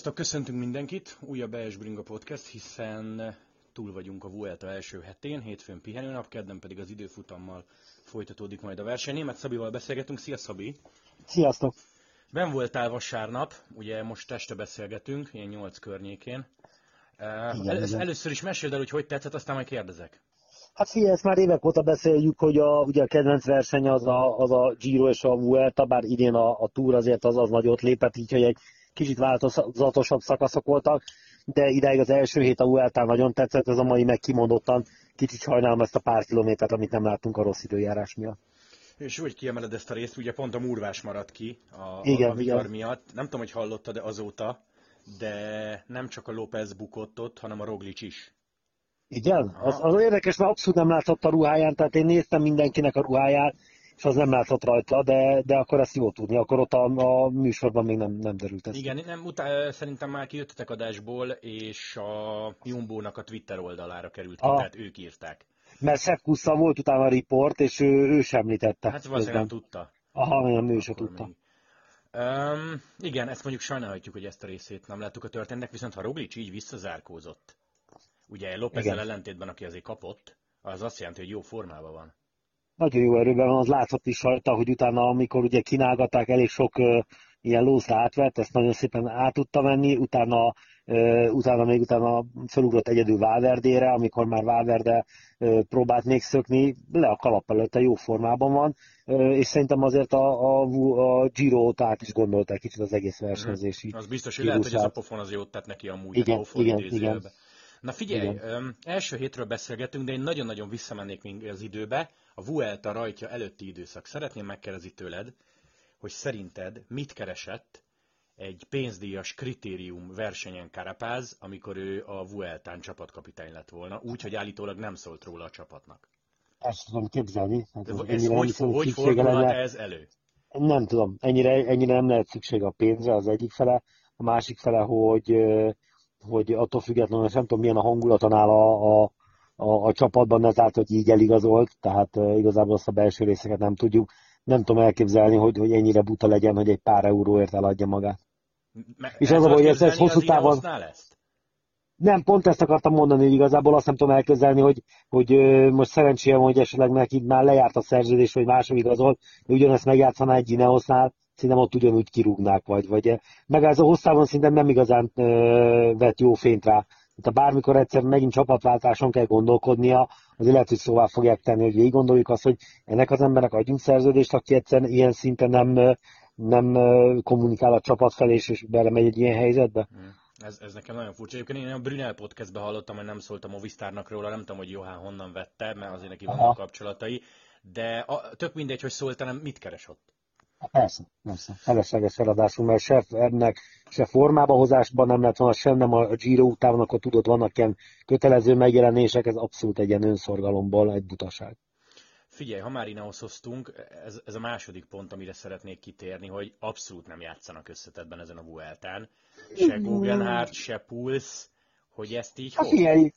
Sziasztok, köszöntünk mindenkit! Újabb ES Bringa Podcast, hiszen túl vagyunk a Vuelta első hetén, hétfőn pihenőnap, kedden pedig az időfutammal folytatódik majd a verseny. Német Szabival beszélgetünk. Szia Szabi! Sziasztok! Ben voltál vasárnap, ugye most este beszélgetünk, ilyen nyolc környékén. Igen, El, igen. Először is meséld el, hogy hogy tetszett, aztán majd kérdezek. Hát figyelj, ezt már évek óta beszéljük, hogy a, ugye a kedvenc verseny az a, az a Giro és a Vuelta, bár idén a, a Tour azért az az nagyot lépett, így hogy egy kicsit változatosabb szakaszok voltak, de ideig az első hét a Vuelta nagyon tetszett, ez a mai meg kimondottan kicsit sajnálom ezt a pár kilométert, amit nem láttunk a rossz időjárás miatt. És úgy kiemeled ezt a részt, ugye pont a murvás maradt ki a, igen, a vihar igen. miatt. Nem tudom, hogy hallottad de azóta, de nem csak a López bukott ott, hanem a Roglic is. Igen? Az, az érdekes, mert abszolút nem látszott a ruháján, tehát én néztem mindenkinek a ruháját, és az nem látszott rajta, de, de akkor ezt jó tudni, akkor ott a, a műsorban még nem, nem derült ez. Igen, nem, utá, szerintem már kijöttetek adásból, és a Jumbo-nak a Twitter oldalára került ki, a... tehát ők írták. Mert Sepp Kussa volt utána a report, és ő, ő sem említette. Hát valószínűleg nem tudta. Aha, nem, ő sem tudta. Um, igen, ezt mondjuk sajnálhatjuk, hogy ezt a részét nem láttuk a történetnek, viszont ha Roglic így visszazárkózott, ugye lópez ellentétben, aki azért kapott, az azt jelenti, hogy jó formában van nagyon jó erőben van, az látszott is rajta, hogy utána, amikor ugye kínálgatták, elég sok uh, ilyen lószra átvett, ezt nagyon szépen át tudta venni, utána, uh, utána még utána felugrott egyedül Valverdére, amikor már Valverde uh, próbált még szökni, le a kalap előtte jó formában van, uh, és szerintem azért a, a, a Giro-t át is gondolták kicsit az egész versenyzési. Mm. Az biztos, hogy lehet, hogy ez a pofon az jót tett neki amúgy igen, a igen, igen. Na figyelj, Igen. első hétről beszélgetünk, de én nagyon-nagyon visszamennék még az időbe. A Vuelta rajtja előtti időszak. Szeretném megkérdezni tőled, hogy szerinted mit keresett egy pénzdíjas kritérium versenyen Karapáz, amikor ő a Vueltán csapatkapitány lett volna, úgy, hogy állítólag nem szólt róla a csapatnak. Ezt tudom képzelni. Hát ez, ez hogy, hogy fordulhat ez elő? Nem tudom, ennyire, ennyire nem lehet szükség a pénzre az egyik fele, a másik fele, hogy hogy attól függetlenül, nem tudom milyen a hangulatanál a, a, a, a csapatban, ezáltal, hogy így eligazolt, tehát igazából azt a belső részeket nem tudjuk. Nem tudom elképzelni, hogy, hogy ennyire buta legyen, hogy egy pár euróért eladja magát. Me- és az a hogy ez, ez hosszú távon... Ezt? Nem, pont ezt akartam mondani, hogy igazából azt nem tudom elképzelni, hogy, hogy most szerencsére, hogy esetleg neki már lejárt a szerződés, vagy másom igazolt, de ugyanezt megjátszaná egy Ineosnál, szerintem ott ugyanúgy kirúgnák, vagy, vagy meg ez a hosszában szerintem nem igazán ö, vett jó fényt rá. Tehát ha bármikor egyszer megint csapatváltáson kell gondolkodnia, azért lehet, hogy szóval fogják tenni, hogy végig gondoljuk azt, hogy ennek az embernek adjunk szerződést, aki egyszer ilyen szinten nem, nem kommunikál a csapat felé, és belemegy egy ilyen helyzetbe. Hmm. Ez, ez nekem nagyon furcsa. Egyébként én a Brunel podcastben hallottam, hogy nem szólt a Movistárnak róla, nem tudom, hogy Johan honnan vette, mert azért neki vannak kapcsolatai, de a, tök mindegy, hogy szólt, nem mit keres ott. Persze, persze. Felesleges feladásunk, mert se ennek, se formába hozásban nem lett volna, sem nem a Giro után, akkor tudod, vannak ilyen kötelező megjelenések, ez abszolút egy ilyen önszorgalomból egy butaság. Figyelj, ha már innen hoztunk, ez, ez a második pont, amire szeretnék kitérni, hogy abszolút nem játszanak összetetben ezen a Vueltán. Se Guggenhardt, se Puls, hogy ezt így hát, figyelj,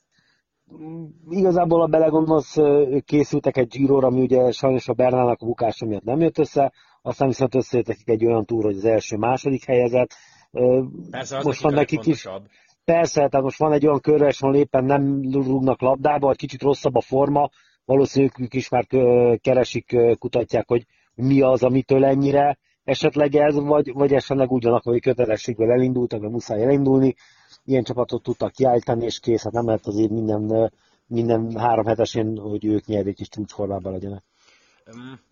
igazából a belegondolsz, készültek egy Giro-ra, ami ugye sajnos a Bernának a bukása miatt nem jött össze, aztán viszont összejöttek egy olyan túr, hogy az első, második helyezett. Persze, most van nekik is. Persze, tehát most van egy olyan körves, ahol éppen nem rúgnak labdába, vagy kicsit rosszabb a forma, valószínűleg ők is már keresik, kutatják, hogy mi az, amitől ennyire esetleg ez, vagy, vagy esetleg ugyanak, hogy kötelességből elindultak, vagy muszáj elindulni. Ilyen csapatot tudtak kiállítani, és kész, hát nem lehet azért minden, minden három hetesén, hogy ők nyerjék és csúcsformában legyenek.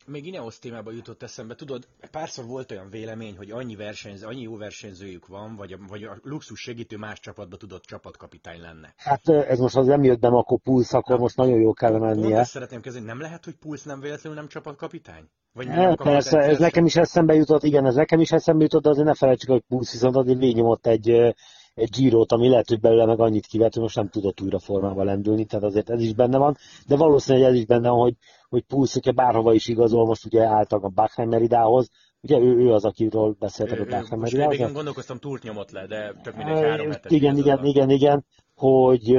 Még Ineos témába jutott eszembe, tudod, párszor volt olyan vélemény, hogy annyi, versenyző, annyi jó versenyzőjük van, vagy a, vagy a luxus segítő más csapatba tudott csapatkapitány lenne. Hát ez most az nem jött be, akkor Pulsz, akkor most nagyon jó kell mennie. Ezt szeretném kezdeni, nem lehet, hogy Pulsz nem véletlenül nem csapatkapitány? Vagy nem persze, ez nekem is eszembe jutott, igen, ez nekem is eszembe jutott, de azért ne felejtsük, hogy Pulsz viszont azért végnyomott egy egy Giro-t, ami lehet, hogy belőle meg annyit kivett, hogy most nem tudott újra formába lendülni, tehát azért ez is benne van, de valószínűleg ez is benne van, hogy, hogy Pulsz, hogyha bárhova is igazol, most ugye álltak a Bachheim Meridához, ugye ő, ő az, akiről beszéltek a Bachheim Meridához. Most gondolkoztam, túrt nyomott le, de tök mindegy három hetes. Igen, igen, igen, igen, hogy,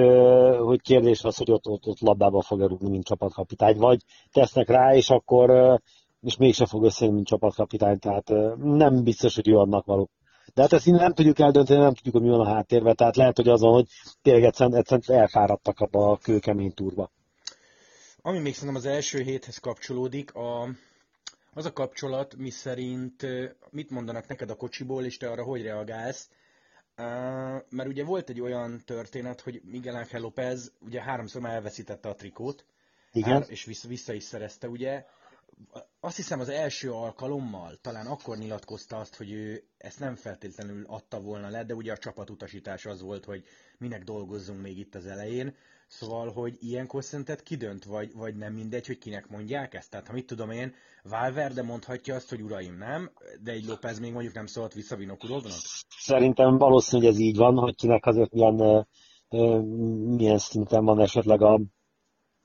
hogy kérdés az, hogy ott, ott, ott labdába fog rúgni, mint csapatkapitány, vagy tesznek rá, és akkor és mégse fog összejönni, mint csapatkapitány, tehát nem biztos, hogy ő annak való. De hát ezt nem tudjuk eldönteni, nem tudjuk, hogy mi van a háttérben, tehát lehet, hogy azon, hogy tényleg egyszerűen, egyszerűen elfáradtak abba a kőkemény túrba. Ami még szerintem az első héthez kapcsolódik, a, az a kapcsolat, mi szerint mit mondanak neked a kocsiból, és te arra hogy reagálsz, Uh, mert ugye volt egy olyan történet, hogy Miguel Ángel López ugye háromszor már elveszítette a trikót, Igen. és vissza, vissza is szerezte, ugye. Azt hiszem az első alkalommal talán akkor nyilatkozta azt, hogy ő ezt nem feltétlenül adta volna le, de ugye a csapatutasítás az volt, hogy minek dolgozzunk még itt az elején. Szóval, hogy ilyenkor szerinted kidönt, vagy, vagy nem mindegy, hogy kinek mondják ezt? Tehát, ha mit tudom én, Valverde mondhatja azt, hogy uraim, nem, de egy López még mondjuk nem szólt vissza Vinokurovnak? Szerintem valószínű, hogy ez így van, hogy kinek azért milyen, milyen szinten van esetleg a,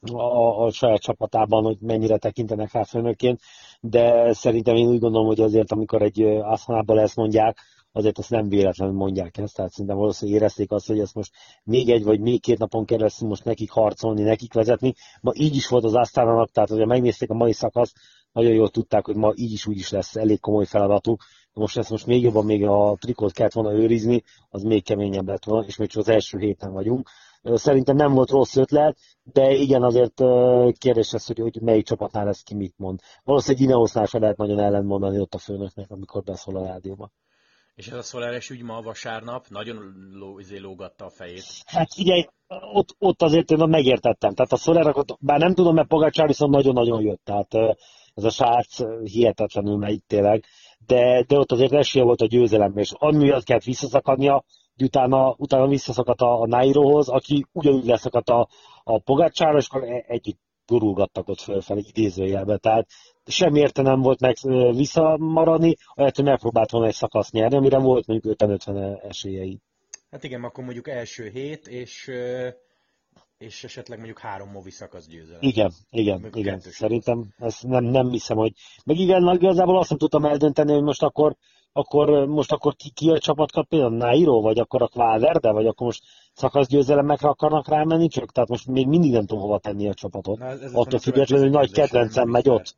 a, a saját csapatában, hogy mennyire tekintenek rá főnökként, de szerintem én úgy gondolom, hogy azért, amikor egy Asztanában ezt mondják, azért azt nem véletlenül mondják ezt, tehát szerintem valószínűleg érezték azt, hogy ezt most még egy vagy még két napon keresztül most nekik harcolni, nekik vezetni. Ma így is volt az Asztánának, tehát hogyha megnézték a mai szakaszt, nagyon jól tudták, hogy ma így is úgy is lesz elég komoly feladatuk. Most ezt most még jobban még a trikót kellett volna őrizni, az még keményebb lett volna, és még csak az első héten vagyunk. Szerintem nem volt rossz ötlet, de igen, azért kérdés ez, hogy, hogy melyik csapatnál ezt ki mit mond. Valószínűleg Ineosznál se lehet nagyon ellentmondani ott a főnöknek, amikor beszól a rádióba. És ez a Szoláres ügy ma vasárnap nagyon ló, izé lógatta a fejét. Hát figyelj, ott, ott azért én megértettem. Tehát a Szolárakot, bár nem tudom, mert Pogácsár viszont nagyon-nagyon jött. Tehát ez a srác hihetetlenül megy tényleg. De, de ott azért esélye volt a győzelemre, és amiatt kellett visszaszakadnia, utána, utána visszaszakadt a, a Nairohoz, aki ugyanúgy leszakadt a, a Pogácsára, és akkor e, együtt gurulgattak ott fölfelé idézőjelbe. Tehát semmi érte nem volt meg visszamaradni, ahelyett, hogy megpróbált volna egy szakasz nyerni, amire volt mondjuk 50-50 esélyei. Hát igen, akkor mondjuk első hét, és és esetleg mondjuk három movi szakasz győzelem. Igen, igen, igen. Szerintem ezt nem, nem hiszem, hogy... Meg igen, igazából azt nem tudtam eldönteni, hogy most akkor, akkor, most akkor ki, ki a csapat kap például Nairo, vagy akkor a Valverde, vagy akkor most szakaszgyőzelemekre akarnak rámenni, csak tehát most még mindig nem tudom hova tenni a csapatot. Na, ez, Attól függetlenül, hogy nagy kedvencem megy ott.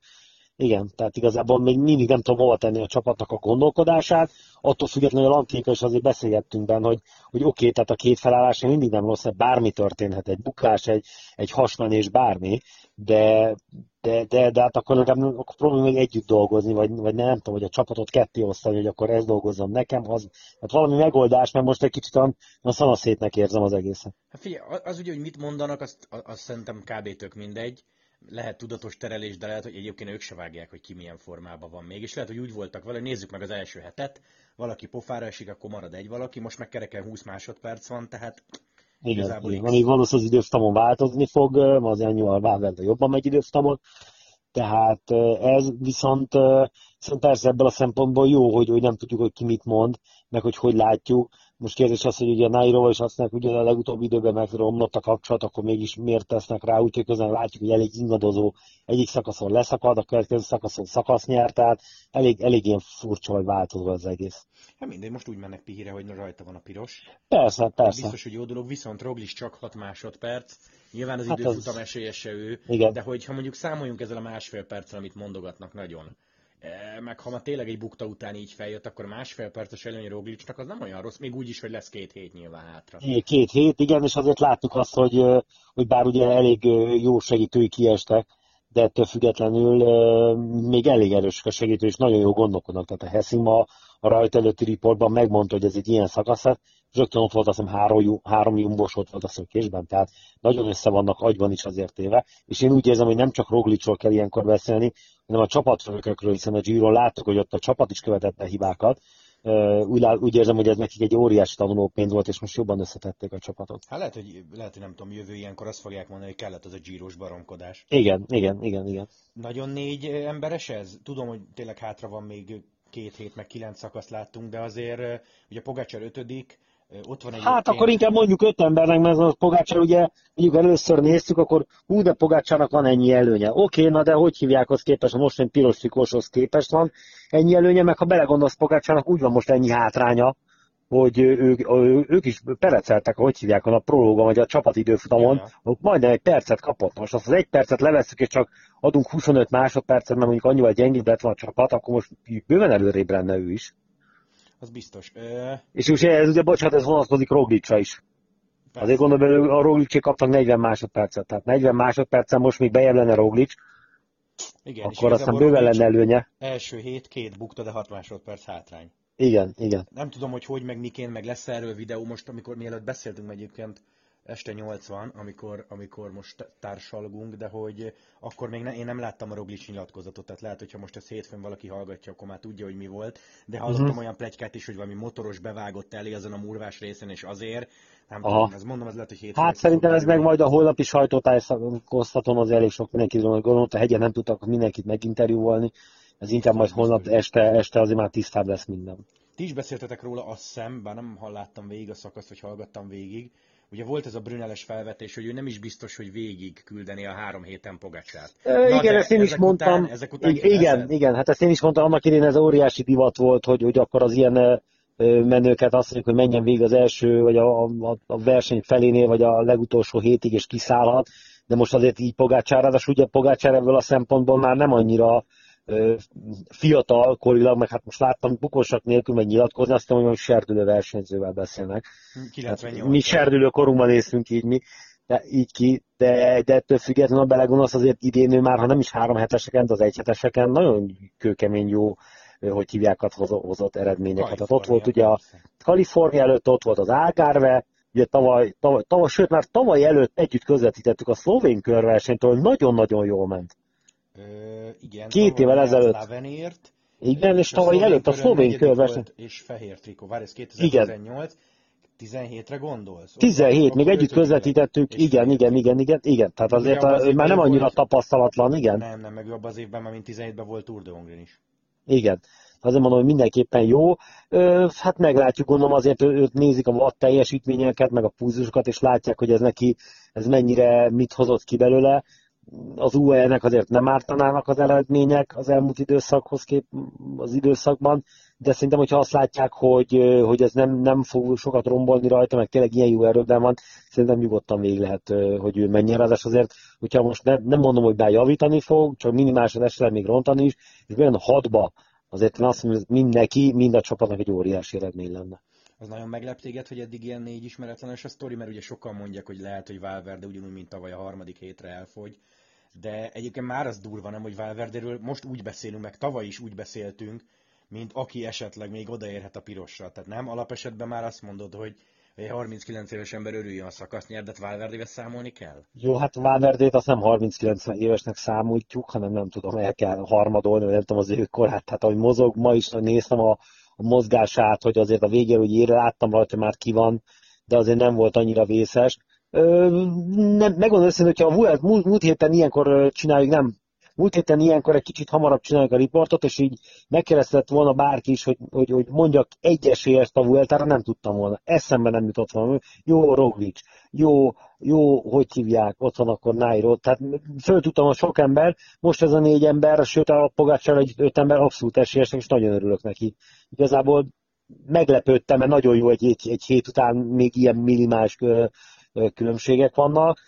Igen, tehát igazából még mindig nem tudom hova tenni a csapatnak a gondolkodását, attól függetlenül a Lantinka is azért beszélgettünk benne, hogy, hogy oké, okay, tehát a két felállás mindig nem rossz, bármi történhet, egy bukás, egy, egy hasmenés, bármi, de, de, de, de hát akkor legalább akkor próbálj még együtt dolgozni, vagy, vagy nem, nem tudom, hogy a csapatot ketté osztani, hogy akkor ez dolgozzon nekem, az, hát valami megoldás, mert most egy kicsit a, a szanaszétnek érzem az egészet. Hát figyelj, az ugye, hogy mit mondanak, azt, azt szerintem kb. tök mindegy, lehet tudatos terelés, de lehet, hogy egyébként ők se vágják, hogy ki milyen formában van még. És lehet, hogy úgy voltak vele, nézzük meg az első hetet, valaki pofára esik, akkor marad egy valaki, most meg kereken 20 másodperc van, tehát igen, igazából igen. Amíg valószínűleg az időftamon változni fog, az annual Valverde jobban megy időftamon, tehát ez viszont, viszont persze ebből a szempontból jó, hogy, hogy nem tudjuk, hogy ki mit mond, meg hogy hogy látjuk, most kérdés az, hogy ugye Nairo és azt mondják, hogy a legutóbbi időben megromlott a kapcsolat, akkor mégis miért tesznek rá, úgyhogy közben látjuk, hogy elég ingadozó, egyik szakaszon leszakad, a következő szakaszon szakasz nyert, tehát elég, elég ilyen furcsa vagy változó az egész. Hát mindegy, most úgy mennek pihire, hogy rajta van a piros. Persze, persze. Biztos, hogy jó dolog, viszont Roglis csak 6 másodperc. Nyilván az hát időfutam az... esélyese ő, Igen. de hogyha mondjuk számoljunk ezzel a másfél perccel, amit mondogatnak nagyon, meg ha ma tényleg egy bukta után így feljött, akkor másfél perces előny Roglicsnak az nem olyan rossz, még úgy is, hogy lesz két hét nyilván hátra. Két hét, igen, és azért láttuk azt, hogy, hogy bár ugye elég jó segítői kiestek, de ettől függetlenül még elég erős a segítő, és nagyon jó gondolkodnak. Tehát a Hessing ma a rajta előtti riportban megmondta, hogy ez egy ilyen szakasz, és rögtön ott volt azt hiszem három, három jumbos ott volt a szökésben, tehát nagyon össze vannak agyban is azért éve, és én úgy érzem, hogy nem csak Roglicsról kell ilyenkor beszélni, hanem a csapatfőnökökről, hiszen a Giro láttuk, hogy ott a csapat is követette hibákat, úgy, úgy érzem, hogy ez nekik egy óriási tanulópénz volt, és most jobban összetették a csapatot. Hát lehet, hogy, lehet, hogy nem tudom, jövő ilyenkor azt fogják mondani, hogy kellett az a gyíros baromkodás. Igen, igen, igen, igen. Nagyon négy emberes ez? Tudom, hogy tényleg hátra van még két hét, meg kilenc szakaszt láttunk, de azért ugye Pogácsar ötödik, ott van egy hát akkor inkább mondjuk öt embernek, mert az Pogácsár ugye, mondjuk először néztük, akkor hú, de Pogácsának van ennyi előnye. Oké, na de hogy hívják az képest, a mostani piros trikóshoz képest van ennyi előnye, meg ha belegondolsz Pogácsának, úgy van most ennyi hátránya, hogy ők, ők is pereceltek, hogy hívják, a prológon, vagy a csapatidőfutamon, ja. ott majdnem egy percet kapott. Most azt az egy percet levesszük, és csak adunk 25 másodpercet, mert mondjuk annyival gyengébb lett van a csapat, akkor most bőven előrébb lenne ő is. Az biztos. Ö... És ugye ez ugye, bocsánat, ez vonatkozik Roglicra is. Persze. Azért gondolom, hogy a Roglicsék kaptak 40 másodpercet, tehát 40 másodpercen most még bejebb lenne Roglic, igen, akkor aztán bőven lenne előnye. Első hét, két bukta, de 6 másodperc hátrány. Igen, igen. Nem tudom, hogy hogy, meg miként, meg lesz erről videó most, amikor mielőtt beszéltünk egyébként este 80, amikor, amikor most társalgunk, de hogy akkor még ne, én nem láttam a Roglic nyilatkozatot, tehát lehet, hogyha most ezt hétfőn valaki hallgatja, akkor már tudja, hogy mi volt, de hallottam uh-huh. olyan plegykát is, hogy valami motoros bevágott elé azon a murvás részen, és azért, nem Aha. tudom, ez mondom, az lehet, hogy hétfőn. Hát szerintem ez meg majd a holnapi sajtótájékoztatón az elég sok mindenki gondolt, a hegyen nem tudtak mindenkit meginterjúvolni, ez inkább majd holnap este, este azért már tisztább lesz minden. Ti is beszéltetek róla, azt hiszem, bár nem hallottam végig a szakaszt, vagy hallgattam végig, Ugye volt ez a Brüneles felvetés, hogy ő nem is biztos, hogy végig küldeni a három héten Pogacsát. Na, igen, ezt én is mondtam. Után, ezek után igen, igen, hát ezt én is mondtam, annak idén ez óriási divat volt, hogy, hogy akkor az ilyen menőket azt mondjuk, hogy menjen végig az első, vagy a, a, a verseny felénél, vagy a legutolsó hétig, és kiszállhat. De most azért így Pogácsára, de ugye Pogácsár ebből a szempontból már nem annyira fiatal korilag, meg hát most láttam bukosak nélkül meg nyilatkozni, azt mondom, hogy serdülő versenyzővel beszélnek. 98. Hát, mi serdülő korunkban nézünk így mi, de így ki, de, de ettől függetlenül a belegondolsz azért idén ő már, ha nem is három heteseken, de az egy heteseken nagyon kőkemény jó hogy hívják, hozott eredményeket. Hát ott volt ugye a Kalifornia előtt, ott volt az Algarve, ugye tavaly, tavaly, tavaly, sőt már tavaly előtt együtt közvetítettük a szlovén körversenyt, ahol nagyon-nagyon jól ment igen, Két évvel ezelőtt. Lavenért, igen, és tavaly előtt a szlovén körverseny. És fehér trikó, várj, ez 2018. 17-re gondolsz? 17, még együtt közvetítettük, igen, igen, igen, igen, igen, tehát azért a, már nem annyira tapasztalatlan, igen. Nem, nem, meg abban az évben már mint 17-ben volt Tour de Hongrin is. Igen, azért mondom, hogy mindenképpen jó. Hát meglátjuk, gondolom azért őt nézik a watt teljesítményeket, meg a púzusokat, és látják, hogy ez neki, ez mennyire mit hozott ki belőle az UE-nek azért nem ártanának az eredmények az elmúlt időszakhoz kép az időszakban, de szerintem, hogyha azt látják, hogy, hogy ez nem, nem fog sokat rombolni rajta, meg tényleg ilyen jó erőben van, szerintem nyugodtan végig lehet, hogy ő menjen rá, azért, hogyha most ne, nem mondom, hogy javítani fog, csak minimálisan esetleg még rontani is, és olyan hatba, azért én azt mondom, hogy mindenki, mind a csapatnak egy óriási eredmény lenne. Az nagyon meglep téged, hogy eddig ilyen négy ismeretlenes a sztori, mert ugye sokan mondják, hogy lehet, hogy Valverde ugyanúgy, mint tavaly a harmadik hétre elfogy, de egyébként már az durva, nem, hogy Valverderől most úgy beszélünk, meg tavaly is úgy beszéltünk, mint aki esetleg még odaérhet a pirosra. Tehát nem, alapesetben már azt mondod, hogy egy 39 éves ember örüljön a szakasz nyert, de Valverdével számolni kell? Jó, hát Valverdét azt nem 39 évesnek számoljuk, hanem nem tudom, el kell harmadolni, vagy nem tudom az ő korát. Tehát ahogy mozog, ma is néztem a, a mozgását, hogy azért a végén, hogy ére láttam rajta már ki van, de azért nem volt annyira vészes nem, megmondom őszintén, hogyha a múlt, múlt, múlt héten ilyenkor csináljuk, nem, múlt héten ilyenkor egy kicsit hamarabb csináljuk a riportot, és így megkérdezett volna bárki is, hogy, hogy, hogy mondjak egy esélyest a Vueltára, nem tudtam volna. Eszembe nem jutott volna. Jó Roglic, jó, jó, hogy hívják, ott van akkor Nairo. Tehát föl tudtam a sok ember, most ez a négy ember, sőt a Pogácsár egy öt ember abszolút esélyesnek, és nagyon örülök neki. Igazából meglepődtem, mert nagyon jó egy, egy, egy hét után még ilyen minimális különbségek vannak,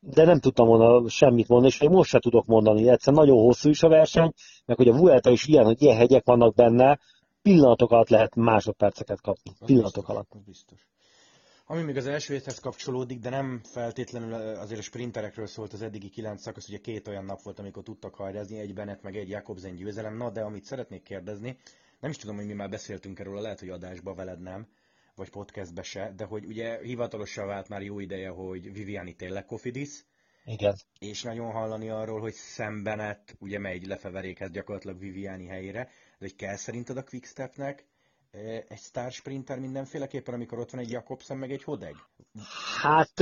de nem tudtam volna semmit mondani, és még most se tudok mondani. Egyszerűen nagyon hosszú is a verseny, meg hogy a Vuelta is ilyen, hogy ilyen hegyek vannak benne, pillanatok alatt lehet másodperceket kapni. Az pillanatok biztos, alatt. Az biztos. Ami még az első héthez kapcsolódik, de nem feltétlenül azért a sprinterekről szólt az eddigi kilenc szakasz, ugye két olyan nap volt, amikor tudtak hajrázni, egy Bennett meg egy Jakobsen győzelem. Na, de amit szeretnék kérdezni, nem is tudom, hogy mi már beszéltünk erről, lehet, hogy adásba veled nem, vagy podcastbe se, de hogy ugye hivatalosan vált már jó ideje, hogy Viviani tényleg Kofidis, igen. És nagyon hallani arról, hogy szembenet ugye megy lefeverékhez gyakorlatilag Viviani helyére, de hogy kell szerinted a Quickstepnek egy Star Sprinter mindenféleképpen, amikor ott van egy Jakobsen meg egy Hodeg? Hát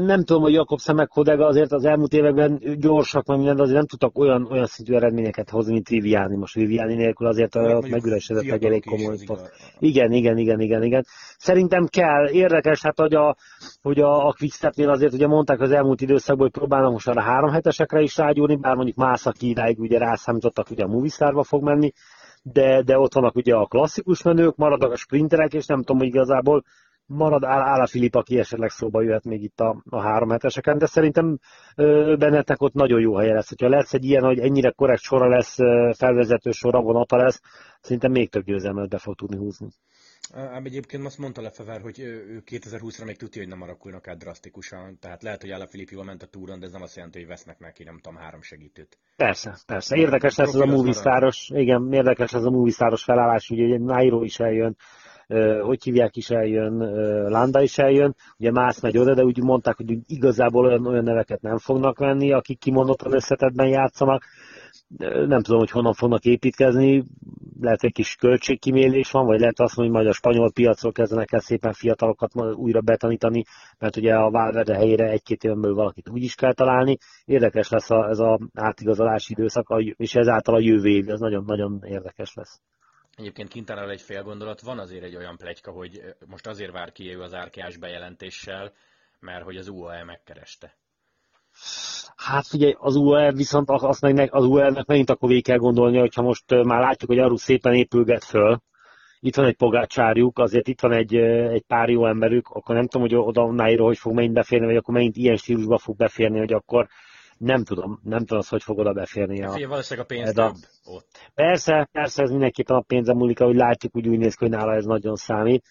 nem tudom, hogy Jakobsen meg Hodeg azért az elmúlt években gyorsak, meg minden, de azért nem tudtak olyan, olyan szintű eredményeket hozni, mint Viviani. Most Viviani nélkül azért a megüresedett egy elég komoly Igen, igen, igen, igen, igen. Szerintem kell. Érdekes, hát hogy a, hogy a, a Quickstepnél azért ugye mondták az elmúlt időszakban, hogy próbálnak most arra három hetesekre is rágyúrni, bár mondjuk Mászaki idáig ugye rászámítottak, ugye a Movistarba fog menni, de, de ott vannak ugye a klasszikus menők, maradnak a sprinterek, és nem tudom, hogy igazából marad áll, a Filip, aki esetleg szóba jöhet még itt a, a három heteseken, de szerintem Bennetnek ott nagyon jó helye lesz. Hogyha lesz egy ilyen, hogy ennyire korrekt sora lesz, felvezető sora, vonata lesz, szerintem még több győzelmet be fog tudni húzni. Ám egyébként azt mondta Lefever, hogy ő 2020-ra még tudja, hogy nem alakulnak át drasztikusan. Tehát lehet, hogy jól ment a túron, de ez nem azt jelenti, hogy vesznek neki, nem tudom, három segítőt. Persze, persze. Érdekes lesz ez a moviestáros, igen, érdekes ez a moviestáros felállás, ugye Nairo is eljön, hogy hívják is eljön, Landa is eljön, ugye Mász megy oda, de úgy mondták, hogy igazából olyan, olyan neveket nem fognak venni, akik kimondottan összetetben játszanak. Nem tudom, hogy honnan fognak építkezni, lehet egy kis költségkimélés van, vagy lehet azt mondani, hogy majd a spanyol piacról kezdenek el szépen fiatalokat újra betanítani, mert ugye a Valverde helyére egy-két éven belül valakit úgy is kell találni. Érdekes lesz a, ez az átigazolási időszak, és ezáltal a jövő év, ez nagyon-nagyon érdekes lesz. Egyébként Kintánáról egy fél gondolat, van azért egy olyan plegyka, hogy most azért vár ki ő az árkiás bejelentéssel, mert hogy az UAE megkereste. Hát figyelj, az UAE viszont azt meg, az UAE-nek megint akkor végig kell gondolni, hogyha most már látjuk, hogy arról szépen épülget föl, itt van egy pogácsárjuk, azért itt van egy, egy pár jó emberük, akkor nem tudom, hogy oda Nairo hogy fog megint beférni, vagy akkor megint ilyen stílusba fog beférni, hogy akkor nem tudom, nem tudom, hogy fog oda beférni. A, valószínűleg a pénz a... ott. Persze, persze, ez mindenképpen a pénze múlik, ahogy látjuk, úgy úgy néz ki, hogy nála ez nagyon számít.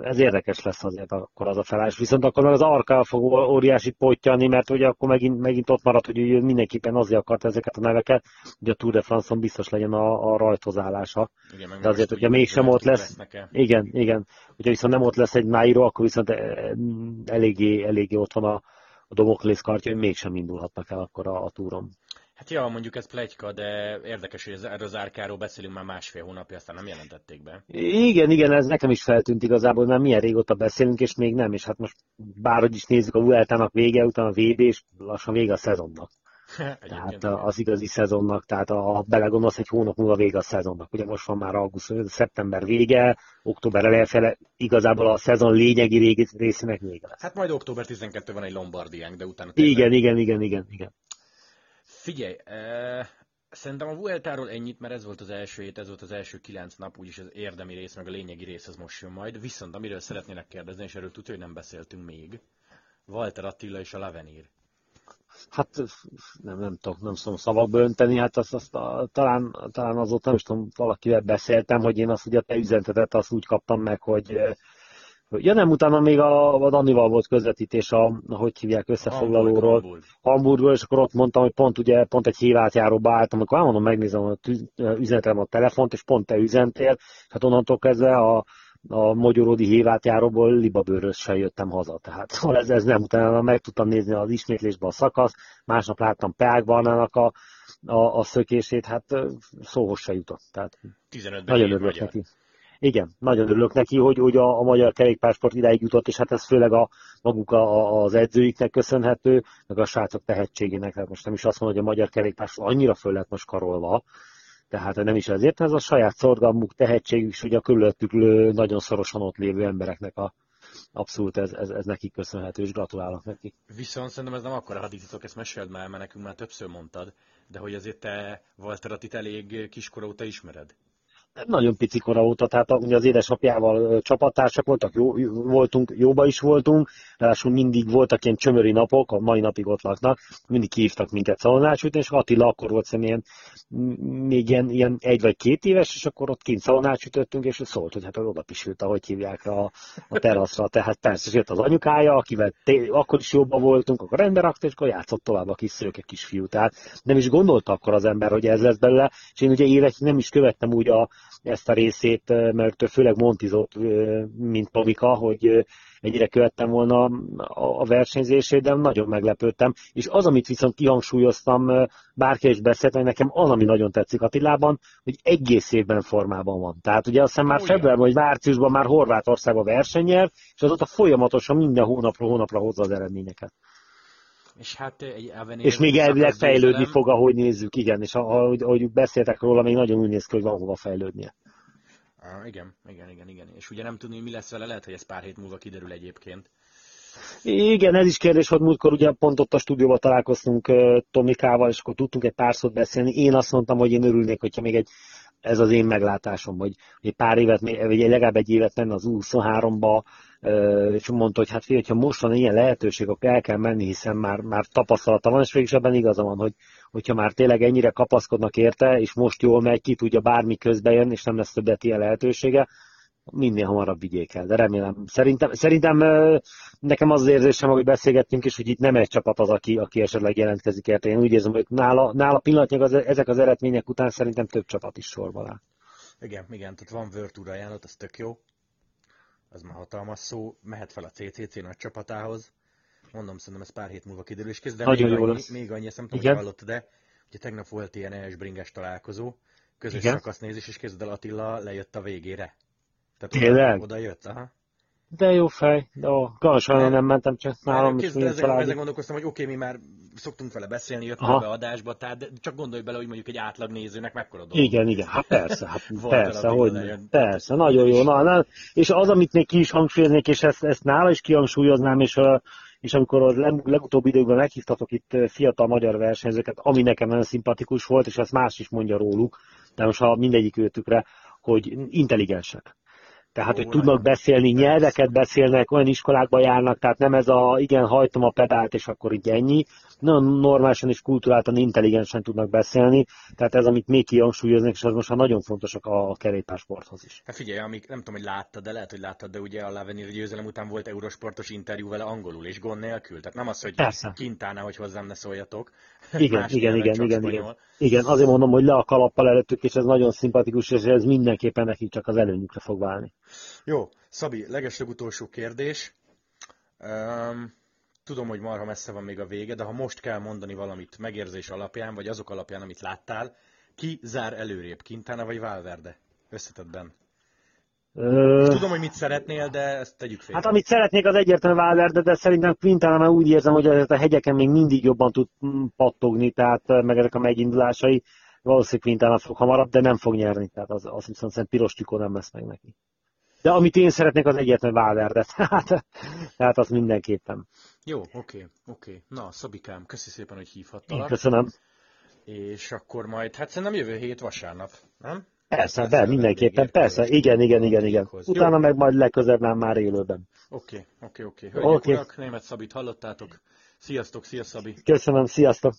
Ez érdekes lesz azért akkor az a felállás. Viszont akkor meg az arka fog óriási pottyani, mert ugye akkor megint, megint ott maradt, hogy ő mindenképpen azért akart ezeket a neveket, hogy a Tour de France-on biztos legyen a, a rajthozálása. Igen, de azért, hogyha mégsem ott lesz, igen, igen, hogyha viszont nem ott lesz egy Nairo, akkor viszont eléggé, eléggé ott van a, a Domoklész kartja, hogy mégsem indulhatnak el akkor a, a túron. Hát ja, mondjuk ez plegyka, de érdekes, hogy erről az árkáról beszélünk már másfél hónapja, aztán nem jelentették be. Igen, igen, ez nekem is feltűnt igazából, mert milyen régóta beszélünk, és még nem, és hát most bárhogy is nézzük, a Vueltának vége, utána a VB, és lassan vége a szezonnak. tehát az igazi szezonnak, tehát a belegondolsz, egy hónap múlva vége a szezonnak. Ugye most van már augusztus, szeptember vége, október elejefele, igazából a szezon lényegi részének vége lesz. Hát majd október 12 van egy Lombardiánk, de utána... Igen, igen, igen, igen, igen. Figyelj, eh, szerintem a Vueltáról ennyit, mert ez volt az első hét, ez volt az első kilenc nap, úgyis az érdemi rész, meg a lényegi rész az most jön majd. Viszont amiről szeretnének kérdezni, és erről tudja, hogy nem beszéltünk még, Walter Attila és a Lavenir hát nem, nem tudok, nem tudom szavakba önteni, hát azt, azt a, talán, talán azóta nem is tudom, valakivel beszéltem, hogy én azt ugye a te üzenetetet azt úgy kaptam meg, hogy Ja nem, utána még a, a Danival volt közvetítés a, hogy hívják, összefoglalóról, Hamburg, Hamburgról, és akkor ott mondtam, hogy pont ugye, pont egy hívátjáróba álltam, akkor mondom, megnézem a üzenetem a telefont, és pont te üzentél, hát onnantól kezdve a, a Magyaródi hévátjáróból libabőrös se jöttem haza. Tehát szóval ez, ez nem utána meg tudtam nézni az ismétlésbe a szakasz, másnap láttam Peák Barnának a, a, a szökését, hát szóhoz se jutott. Tehát nagyon örülök neki. Igen, nagyon örülök neki, hogy, hogy a, a magyar kerékpársport idáig jutott, és hát ez főleg a maguk a, az edzőiknek köszönhető, meg a srácok tehetségének. Hát most nem is azt mondom, hogy a magyar kerékpársport annyira föl lett most karolva, tehát nem is ezért, ez a saját szorgalmuk, tehetségük, és ugye a körülöttük nagyon szorosan ott lévő embereknek a, abszolút ez, ez, ez nekik köszönhető, és gratulálok nekik. Viszont szerintem ez nem akkora hadítatok, ezt meséld már, mert nekünk már többször mondtad, de hogy azért te Walteratit elég kiskora óta ismered nagyon pici kora óta, tehát ugye az édesapjával csapattársak voltak, jó, voltunk, jóba is voltunk, ráadásul mindig voltak ilyen csömöri napok, a mai napig ott laknak, mindig hívtak minket szalonácsütni, és Attila akkor volt személyen még ilyen, ilyen egy vagy két éves, és akkor ott kint szalonácsütöttünk, és szólt, hogy hát oda pisült, ahogy hívják a, a teraszra, tehát persze, jött az anyukája, akivel té- akkor is jobban voltunk, akkor rendbe rakta, és akkor játszott tovább a kis szőke kisfiú, tehát nem is gondolta akkor az ember, hogy ez lesz belőle, és én ugye évekig nem is követtem úgy a, ezt a részét, mert főleg montizott, mint Pavika, hogy egyre követtem volna a versenyzését, de nagyon meglepődtem. És az, amit viszont kihangsúlyoztam, bárki is beszélt, hogy nekem az, ami nagyon tetszik Attilában, hogy egész évben formában van. Tehát ugye azt hiszem már februárban vagy márciusban már Horvátországban versenyel, és azóta folyamatosan minden hónapról hónapra hozza az eredményeket. És, hát egy és még elvileg fejlődni fog, ahogy nézzük, igen, és ahogy, ahogy beszéltek róla, még nagyon úgy néz ki, hogy van hova fejlődnie. Ah, igen, igen, igen, igen. És ugye nem tudni, mi lesz vele, lehet, hogy ez pár hét múlva kiderül egyébként. Igen, ez is kérdés, hogy múltkor ugye pont ott a stúdióban találkoztunk uh, Tomikával, és akkor tudtunk egy pár szót beszélni. Én azt mondtam, hogy én örülnék, hogyha még egy Ez az én meglátásom, hogy egy pár évet, vagy legalább egy évet menne az 23-ba, és mondta, hogy hát figyelj, ha most van ilyen lehetőség, akkor el kell menni, hiszen már, már tapasztalata van, és végig ebben igaza van, hogy hogyha már tényleg ennyire kapaszkodnak érte, és most jól megy, ki tudja bármi közbe jön, és nem lesz többet ilyen lehetősége, minél hamarabb vigyék el. De remélem, szerintem, szerintem nekem az az érzésem, hogy beszélgettünk is, hogy itt nem egy csapat az, aki, aki esetleg jelentkezik érte. Én úgy érzem, hogy nála, nála pillanatnyilag az, ezek az eredmények után szerintem több csapat is sorban áll. Igen, igen, tehát van Virtual ajánlat, az tök jó. Az már hatalmas szó, mehet fel a CCC nagy csapatához. Mondom, szerintem ez pár hét múlva kiderül, és kezdve Nagyon még, jó annyi, lesz. még annyi, ezt nem tudom, hogy hallottad, de ugye tegnap volt ilyen ES bringes találkozó, közös Igen. szakasznézés, és kezdve el Attila lejött a végére. Tehát Tényleg? Oda, oda jött, aha. De jó fej, de ó, Galasajnán nem mentem, csak nálam is ezen, ezen gondolkoztam, hogy oké, okay, mi már szoktunk vele beszélni, jött be adásba, tehát csak gondolj bele, hogy mondjuk egy átlag nézőnek mekkora dolog. Igen, igen, hát persze, hát persze, hogy persze, nagyon jó. Na, na, és az, amit még ki is hangsúlyoznék, és ezt, ezt nála is kihangsúlyoznám, és, és amikor a legutóbbi időkben meghívtatok itt fiatal magyar versenyzőket, ami nekem nagyon szimpatikus volt, és ezt más is mondja róluk, de most ha mindegyik őtükre, hogy intelligensek tehát, hogy tudnak beszélni, nyelveket beszélnek, olyan iskolákba járnak, tehát nem ez a, igen, hajtom a pedált, és akkor így ennyi. Nagyon normálisan és kulturáltan, intelligensen tudnak beszélni, tehát ez, amit még kihangsúlyoznak, és az most már nagyon fontosak a kerékpársporthoz is. Hát figyelj, amik, nem tudom, hogy láttad, de lehet, hogy láttad, de ugye a Lavenir győzelem után volt eurosportos interjú vele angolul, és gond nélkül. Tehát nem az, hogy Persze. kintálna, hogy hozzám ne szóljatok. Igen, igen, igen, igen, igen. Igen, azért mondom, hogy le a kalappal előttük, és ez nagyon szimpatikus, és ez mindenképpen nekik csak az előnyükre fog válni. Jó, Szabi, legesleg utolsó kérdés. Um, tudom, hogy marha messze van még a vége, de ha most kell mondani valamit megérzés alapján, vagy azok alapján, amit láttál, ki zár előrébb, Quintana vagy Valverde? Összetettben. Ö... Tudom, hogy mit szeretnél, de ezt tegyük félre. Hát amit szeretnék, az egyértelműen Valverde, de szerintem Quintana már úgy érzem, hogy a hegyeken még mindig jobban tud pattogni, tehát meg ezek a megindulásai. Valószínűleg Quintana fog hamarabb, de nem fog nyerni, tehát az, az viszont szerintem piros tükó nem lesz meg neki. De amit én szeretnék, az egyetlen Valverde. Tehát, tehát az mindenképpen. Jó, oké, okay, oké. Okay. Na, Szabikám, köszi szépen, hogy hívhattalak. Én köszönöm. És akkor majd, hát szerintem jövő hét vasárnap, nem? Persze, de mindenképpen, persze. Igen, igen, igen, igen. Utána Jó. meg majd legközelebb már élőben. Oké, oké, oké. Hölgyek, okay. urak, német Szabit hallottátok. Sziasztok, szia Szabi. Köszönöm, sziasztok.